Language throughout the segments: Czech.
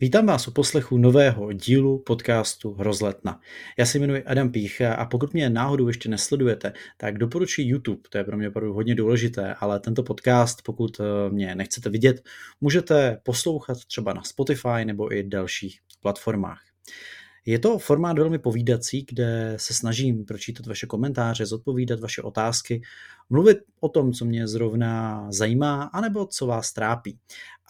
Vítám vás u poslechu nového dílu podcastu Rozletna. Já se jmenuji Adam Pícha a pokud mě náhodou ještě nesledujete, tak doporučuji YouTube, to je pro mě opravdu hodně důležité, ale tento podcast, pokud eh, mě nechcete vidět, můžete poslouchat třeba na Spotify nebo i dalších platformách. Je to formát velmi povídací, kde se snažím pročítat vaše komentáře, zodpovídat vaše otázky, mluvit o tom, co mě zrovna zajímá, anebo co vás trápí.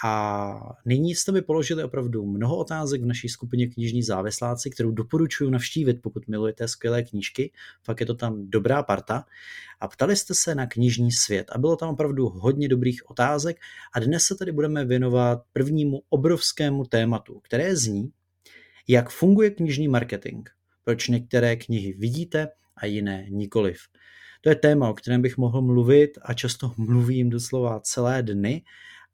A nyní jste mi položili opravdu mnoho otázek v naší skupině knižní závisláci, kterou doporučuji navštívit, pokud milujete skvělé knížky. Fakt je to tam dobrá parta. A ptali jste se na knižní svět a bylo tam opravdu hodně dobrých otázek. A dnes se tady budeme věnovat prvnímu obrovskému tématu, které zní, jak funguje knižní marketing, proč některé knihy vidíte a jiné nikoliv. To je téma, o kterém bych mohl mluvit a často mluvím doslova celé dny,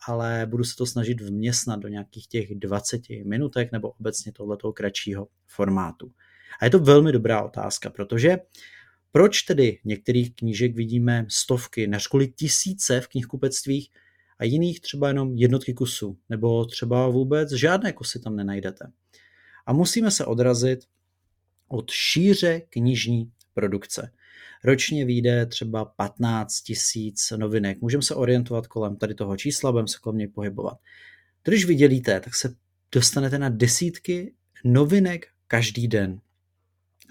ale budu se to snažit vměstnat do nějakých těch 20 minutek nebo obecně tohleto kratšího formátu. A je to velmi dobrá otázka, protože proč tedy některých knížek vidíme stovky, než kvůli tisíce v knihkupectvích a jiných třeba jenom jednotky kusů, nebo třeba vůbec žádné kusy tam nenajdete. A musíme se odrazit od šíře knižní produkce. Ročně vyjde třeba 15 tisíc novinek. Můžeme se orientovat kolem tady toho čísla, budeme se kolem něj pohybovat. Když vydělíte, tak se dostanete na desítky novinek každý den.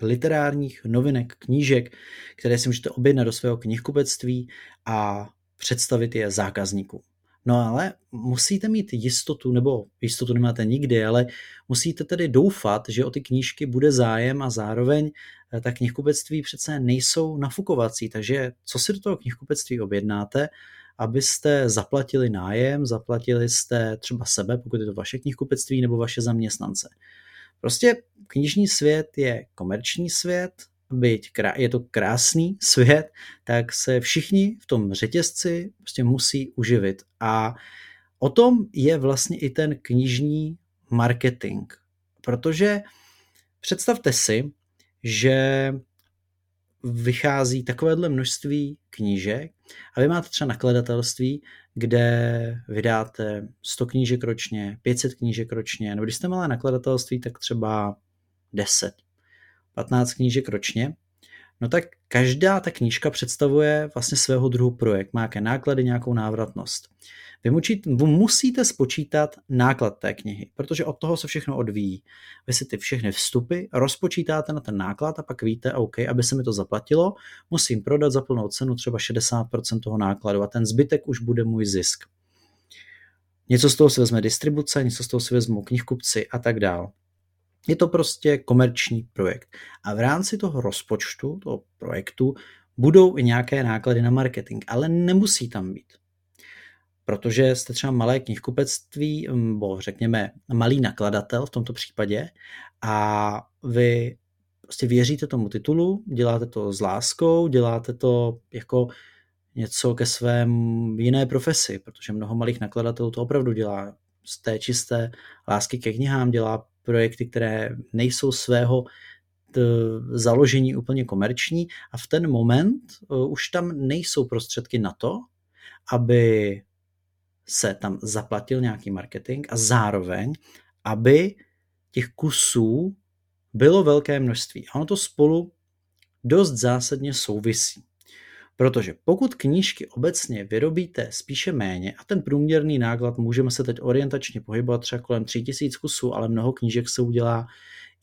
Literárních novinek, knížek, které si můžete objednat do svého knihkupectví a představit je zákazníkům. No ale musíte mít jistotu, nebo jistotu nemáte nikdy, ale musíte tedy doufat, že o ty knížky bude zájem a zároveň eh, ta knihkupectví přece nejsou nafukovací, takže co si do toho knihkupectví objednáte, abyste zaplatili nájem, zaplatili jste třeba sebe, pokud je to vaše knihkupectví nebo vaše zaměstnance. Prostě knižní svět je komerční svět, byť je to krásný svět, tak se všichni v tom řetězci prostě musí uživit. A o tom je vlastně i ten knižní marketing. Protože představte si, že vychází takovéhle množství knížek a vy máte třeba nakladatelství, kde vydáte 100 knížek ročně, 500 knížek ročně, nebo když jste malé nakladatelství, tak třeba 10. 15 knížek ročně, no tak každá ta knížka představuje vlastně svého druhu projekt, má nějaké náklady, nějakou návratnost. Vy musíte spočítat náklad té knihy, protože od toho se všechno odvíjí. Vy si ty všechny vstupy rozpočítáte na ten náklad a pak víte, OK, aby se mi to zaplatilo, musím prodat za plnou cenu třeba 60% toho nákladu a ten zbytek už bude můj zisk. Něco z toho si vezme distribuce, něco z toho si vezmou knihkupci a tak dále. Je to prostě komerční projekt. A v rámci toho rozpočtu, toho projektu, budou i nějaké náklady na marketing, ale nemusí tam být. Protože jste třeba malé knihkupectví, nebo řekněme malý nakladatel v tomto případě a vy prostě věříte tomu titulu, děláte to s láskou, děláte to jako něco ke svém jiné profesi, protože mnoho malých nakladatelů to opravdu dělá z té čisté lásky ke knihám, dělá projekty, které nejsou svého založení úplně komerční a v ten moment uh, už tam nejsou prostředky na to, aby se tam zaplatil nějaký marketing a zároveň, aby těch kusů bylo velké množství. A ono to spolu dost zásadně souvisí. Protože pokud knížky obecně vyrobíte spíše méně a ten průměrný náklad můžeme se teď orientačně pohybovat třeba kolem 3000 kusů, ale mnoho knížek se udělá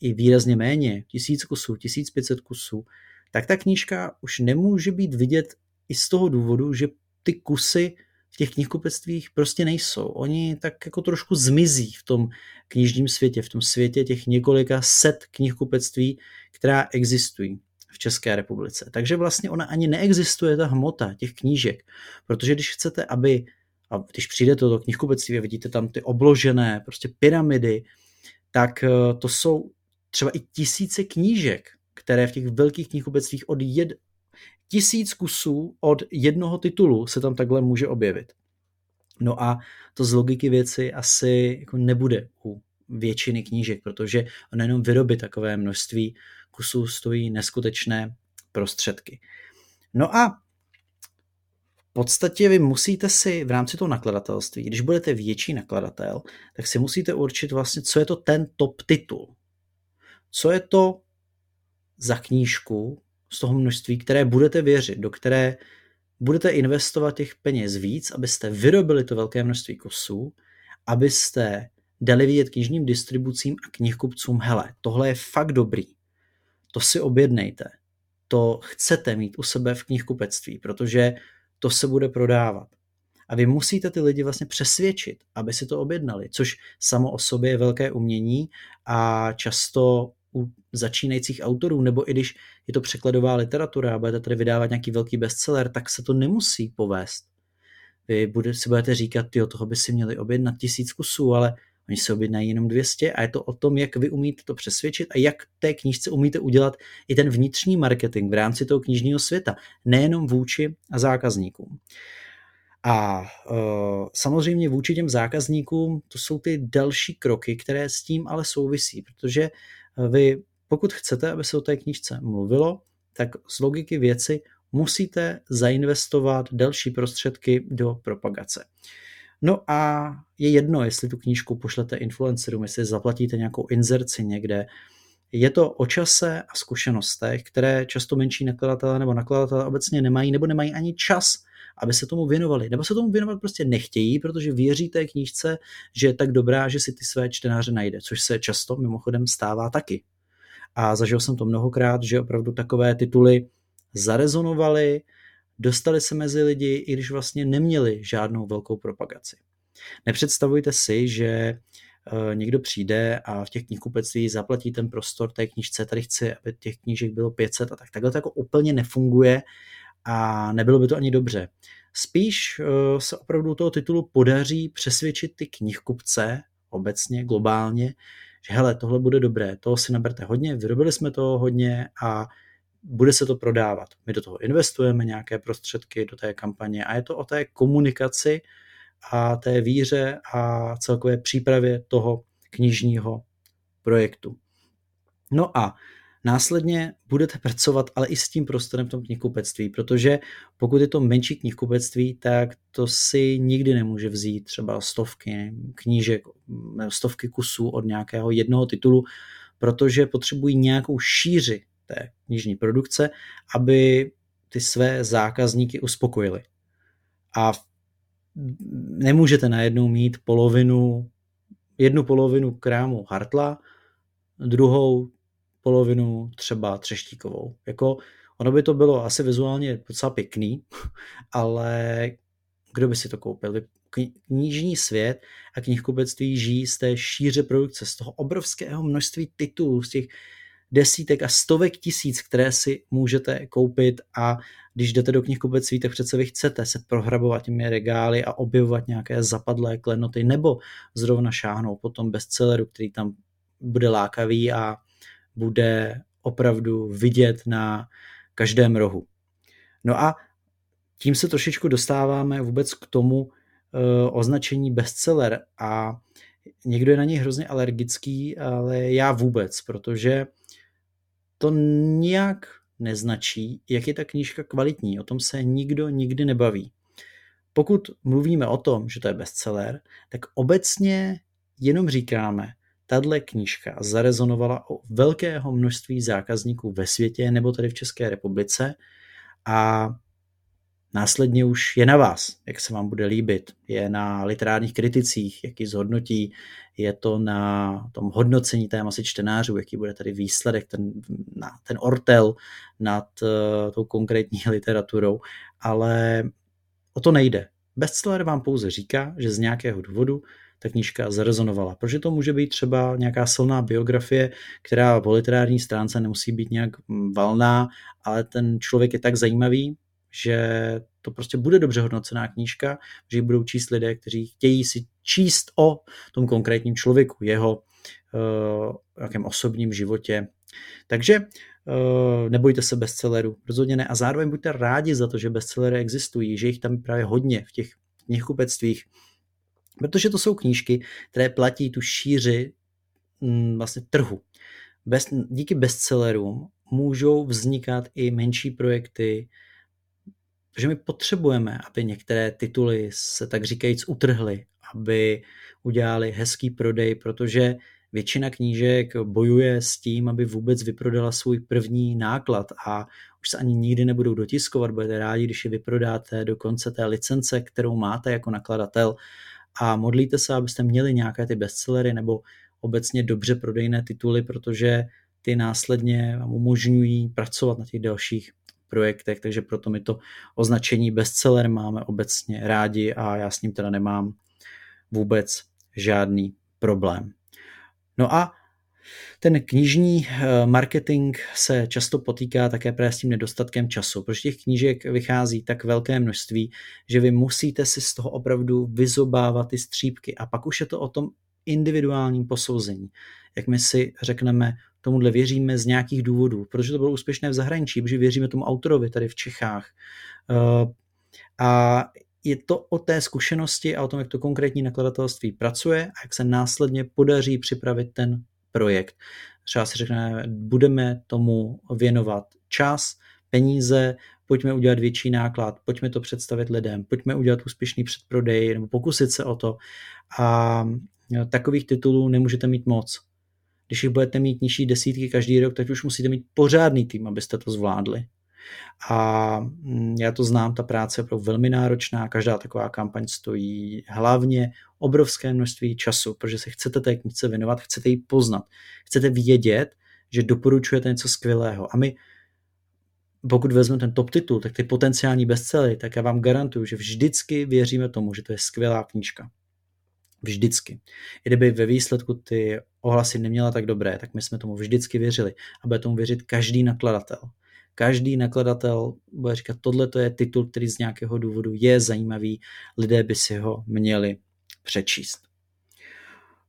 i výrazně méně, 1000 kusů, 1500 kusů, tak ta knížka už nemůže být vidět i z toho důvodu, že ty kusy v těch knihkupectvích prostě nejsou. Oni tak jako trošku zmizí v tom knižním světě, v tom světě těch několika set knihkupectví, která existují v České republice. Takže vlastně ona ani neexistuje ta hmota těch knížek, protože když chcete, aby, a když přijdete do knihkupectví a vidíte tam ty obložené prostě pyramidy, tak eh, to jsou třeba i tisíce knížek, které v těch velkých knihkupectvích od jed, tisíc kusů od jednoho titulu se tam takhle může objevit. No a to z logiky věci asi jako nebude u většiny knížek, protože on jenom vyrobit takové množství kusů stojí neskutečné prostředky. No a podstatě vy musíte si v rámci toho nakladatelství, když budete větší nakladatel, tak si musíte určit vlastně, co je to ten top titul. Co je to za knížku z toho množství, které budete věřit, do které budete investovat těch peněz víc, abyste vyrobili to velké množství kusů, abyste dali vidět knižním distribucím a knihkupcům, hele, tohle je fakt dobrý, to si objednejte, to chcete mít u sebe v knihkupectví, protože to se bude prodávat. A vy musíte ty lidi vlastně přesvědčit, aby si to objednali, což samo o sobě je velké umění a často u začínajících autorů, nebo i když je to překladová literatura a budete tady vydávat nějaký velký bestseller, tak se to nemusí povést. Vy bude, si budete říkat, jo, toho by si měli objednat tisíc kusů, ale oni se objednají jenom 200 a je to o tom, jak vy umíte to přesvědčit a jak té knížce umíte udělat i ten vnitřní marketing v rámci toho knižního světa, nejenom vůči a zákazníkům. A uh, samozřejmě vůči těm zákazníkům to jsou ty další kroky, které s tím ale souvisí, protože vy, pokud chcete, aby se o té knížce mluvilo, tak z logiky věci musíte zainvestovat další prostředky do propagace. No a je jedno, jestli tu knížku pošlete influencerům, jestli zaplatíte nějakou inzerci někde. Je to o čase a zkušenostech, které často menší nakladatelé nebo nakladatelé obecně nemají, nebo nemají ani čas, aby se tomu věnovali. Nebo se tomu věnovat prostě nechtějí, protože věří té knížce, že je tak dobrá, že si ty své čtenáře najde, což se často mimochodem stává taky. A zažil jsem to mnohokrát, že opravdu takové tituly zarezonovaly, dostali se mezi lidi, i když vlastně neměli žádnou velkou propagaci. Nepředstavujte si, že eh, někdo přijde a v těch knihkupectví zaplatí ten prostor té knížce, tady chci, aby těch knížek bylo 500 a tak. Takhle to jako úplně nefunguje a nebylo by to ani dobře. Spíš eh, se opravdu toho titulu podaří přesvědčit ty knihkupce obecně, globálně, že hele, tohle bude dobré, toho si naberte hodně, vyrobili jsme toho hodně a bude se to prodávat. My do toho investujeme nějaké prostředky do té kampaně a je to o té komunikaci a té víře a celkové přípravě toho knižního projektu. No a Následně budete pracovat ale i s tím prostorem v tom knihkupectví, protože pokud je to menší knihkupectví, tak to si nikdy nemůže vzít třeba stovky knížek, stovky kusů od nějakého jednoho titulu, protože potřebují nějakou šíři té knižní produkce, aby ty své zákazníky uspokojili. A nemůžete najednou mít polovinu, jednu polovinu krámu Hartla, druhou polovinu třeba třeštíkovou. Jako ono by to bylo asi vizuálně docela pěkný, ale kdo by si to koupil? Knižní svět a knihkupectví žijí z té šíře produkce, z toho obrovského množství titulů, z těch desítek a stovek tisíc, které si můžete koupit a když jdete do knihkupectví, tak přece vy chcete se prohrabovat těmi regály a objevovat nějaké zapadlé klenoty nebo zrovna šáhnout po tom bestselleru, který tam bude lákavý a bude opravdu vidět na každém rohu. No a tím se trošičku dostáváme vůbec k tomu uh, označení bestseller a někdo je na něj hrozně alergický, ale já vůbec, protože to nijak neznačí, jak je ta knížka kvalitní. O tom se nikdo nikdy nebaví. Pokud mluvíme o tom, že to je bestseller, tak obecně jenom říkáme, tahle knížka zarezonovala o velkého množství zákazníků ve světě nebo tady v České republice a následně už je na vás, jak se vám bude líbit. Je na literárních kriticích, jak ji zhodnotí, je to na tom hodnocení té masy čtenářů, jaký bude tady výsledek, ten, na, ten ortel nad uh, tou konkrétní literaturou, ale o to nejde. Bestseller vám pouze říká, že z nějakého důvodu ta knížka zarezonovala. Protože to může být třeba nějaká silná biografie, která po literární stránce nemusí být nějak valná, ale ten člověk je tak zajímavý, že to prostě bude dobře hodnocená knížka, že ji budou číst lidé, kteří chtějí si číst o tom konkrétním člověku, jeho uh, jakém osobním životě. Takže uh, nebojte se bestsellerů, rozhodně ne. A zároveň buďte rádi za to, že bestsellery existují, že jich tam právě hodně v těch knihkupectvích, Protože to jsou knížky, které platí tu šíři mm, vlastně trhu. Bez, díky bestsellerům můžou vznikat i menší projekty, Protože my potřebujeme, aby některé tituly se tak říkajíc utrhly, aby udělali hezký prodej, protože většina knížek bojuje s tím, aby vůbec vyprodala svůj první náklad a už se ani nikdy nebudou dotiskovat, budete rádi, když je vyprodáte do konce té licence, kterou máte jako nakladatel. A modlíte se, abyste měli nějaké ty bestsellery nebo obecně dobře prodejné tituly, protože ty následně vám umožňují pracovat na těch dalších projektech, takže proto my to označení bestseller máme obecně rádi a já s ním teda nemám vůbec žádný problém. No a ten knižní eh, marketing se často potýká také právě s tím nedostatkem času, protože těch knížek vychází tak velké množství, že vy musíte si z toho opravdu vyzobávat ty střípky a pak už je to o tom individuálním posouzení. Jak my si řekneme, tomuhle věříme z nějakých důvodů, protože to bylo úspěšné v zahraničí, protože věříme tomu autorovi tady v Čechách. Eh, a je to o té zkušenosti a o tom, jak to konkrétní nakladatelství pracuje a jak se následně podaří připravit ten projekt. Třeba si řekne, budeme tomu věnovat čas, peníze, pojďme udělat větší náklad, pojďme to představit lidem, pojďme udělat úspěšný předprodej nebo pokusit se o to. A takových titulů nemůžete mít moc. Když jich budete mít nižší desítky každý rok, tak už musíte mít pořádný tým, abyste to zvládli. A mm, já to znám, ta práce je pro velmi náročná, každá taková kampaň stojí hlavně obrovské množství času, protože se chcete té knize věnovat, chcete ji poznat, chcete vědět, že doporučujete něco skvělého. A my, pokud vezmeme ten top titul, tak ty potenciální bestsellery, tak já vám garantuju, že vždycky věříme tomu, že to je skvělá knížka. Vždycky. I kdyby ve výsledku ty ohlasy neměla tak dobré, tak my jsme tomu vždycky věřili. A bude tomu věřit každý nakladatel každý nakladatel bude říkat, tohle to je titul, který z nějakého důvodu je zajímavý, lidé by si ho měli přečíst.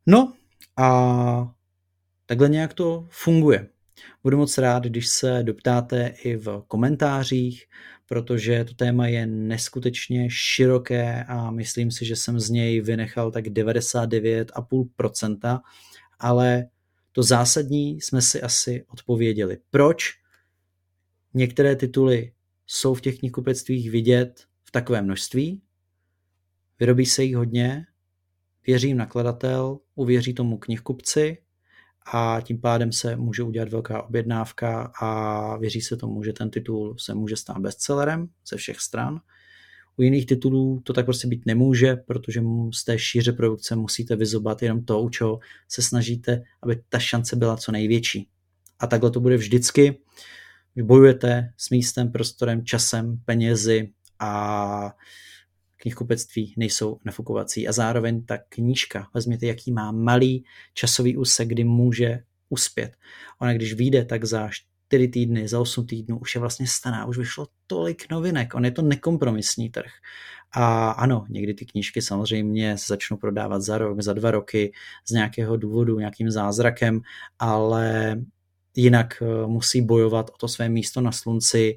No a takhle nějak to funguje. Budu moc rád, když se doptáte i v komentářích, protože to téma je neskutečně široké a myslím si, že jsem z něj vynechal tak 99,5%, ale to zásadní jsme si asi odpověděli. Proč Některé tituly jsou v těch knihkupectvích vidět v takové množství, vyrobí se jich hodně, věří nakladatel, uvěří tomu knihkupci a tím pádem se může udělat velká objednávka a věří se tomu, že ten titul se může stát bestsellerem ze všech stran. U jiných titulů to tak prostě být nemůže, protože z té šíře produkce musíte vyzobat jenom to, u čeho se snažíte, aby ta šance byla co největší. A takhle to bude vždycky. Bojujete s místem, prostorem, časem, penězi a knihkupectví nejsou nafukovací. A zároveň ta knížka, vezměte, jaký má malý časový úsek, kdy může uspět. Ona když vyjde, tak za 4 týdny, za 8 týdnů už je vlastně staná, už vyšlo tolik novinek, on je to nekompromisní trh. A ano, někdy ty knížky samozřejmě se začnou prodávat za rok, za dva roky z nějakého důvodu, nějakým zázrakem, ale jinak eh, musí bojovat o to své místo na slunci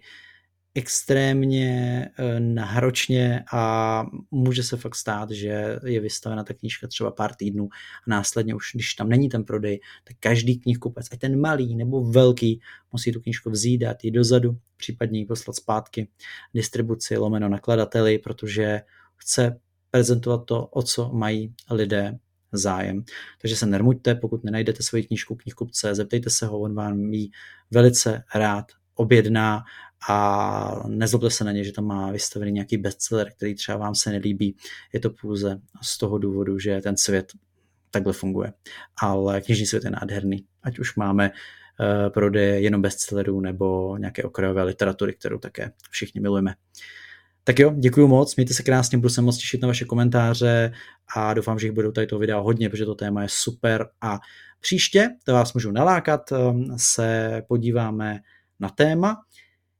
extrémně eh, náročně a může se fakt stát, že je vystavena ta knížka třeba pár týdnů a následně už, když tam není ten prodej, tak každý knihkupec, ať ten malý nebo velký, musí tu knížku vzít, dát ji dozadu, případně ji poslat zpátky distribuci lomeno nakladateli, protože chce prezentovat to, o co mají lidé zájem. Takže se nermuďte, pokud nenajdete svoji knížku knihkupce, zeptejte se ho, on vám ji velice rád objedná a nezlobte se na ně, že tam má vystavený nějaký bestseller, který třeba vám se nelíbí. Je to pouze z toho důvodu, že ten svět takhle funguje. Ale knižní svět je nádherný. Ať už máme uh, prodeje jenom bestsellerů nebo nějaké okrajové literatury, kterou také všichni milujeme. Tak jo, děkuji moc, mějte se krásně, budu se moc těšit na vaše komentáře a doufám, že jich budou tady to videa hodně, protože to téma je super a příště, to vás můžu nalákat, um, se podíváme na téma,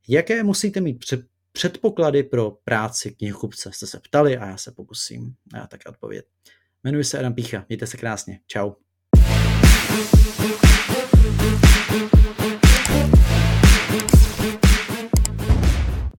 jaké musíte mít předpoklady pro práci knihkupce. Jste se ptali a já se pokusím já také odpovědět. Jmenuji se Adam Pícha, mějte se krásně, čau.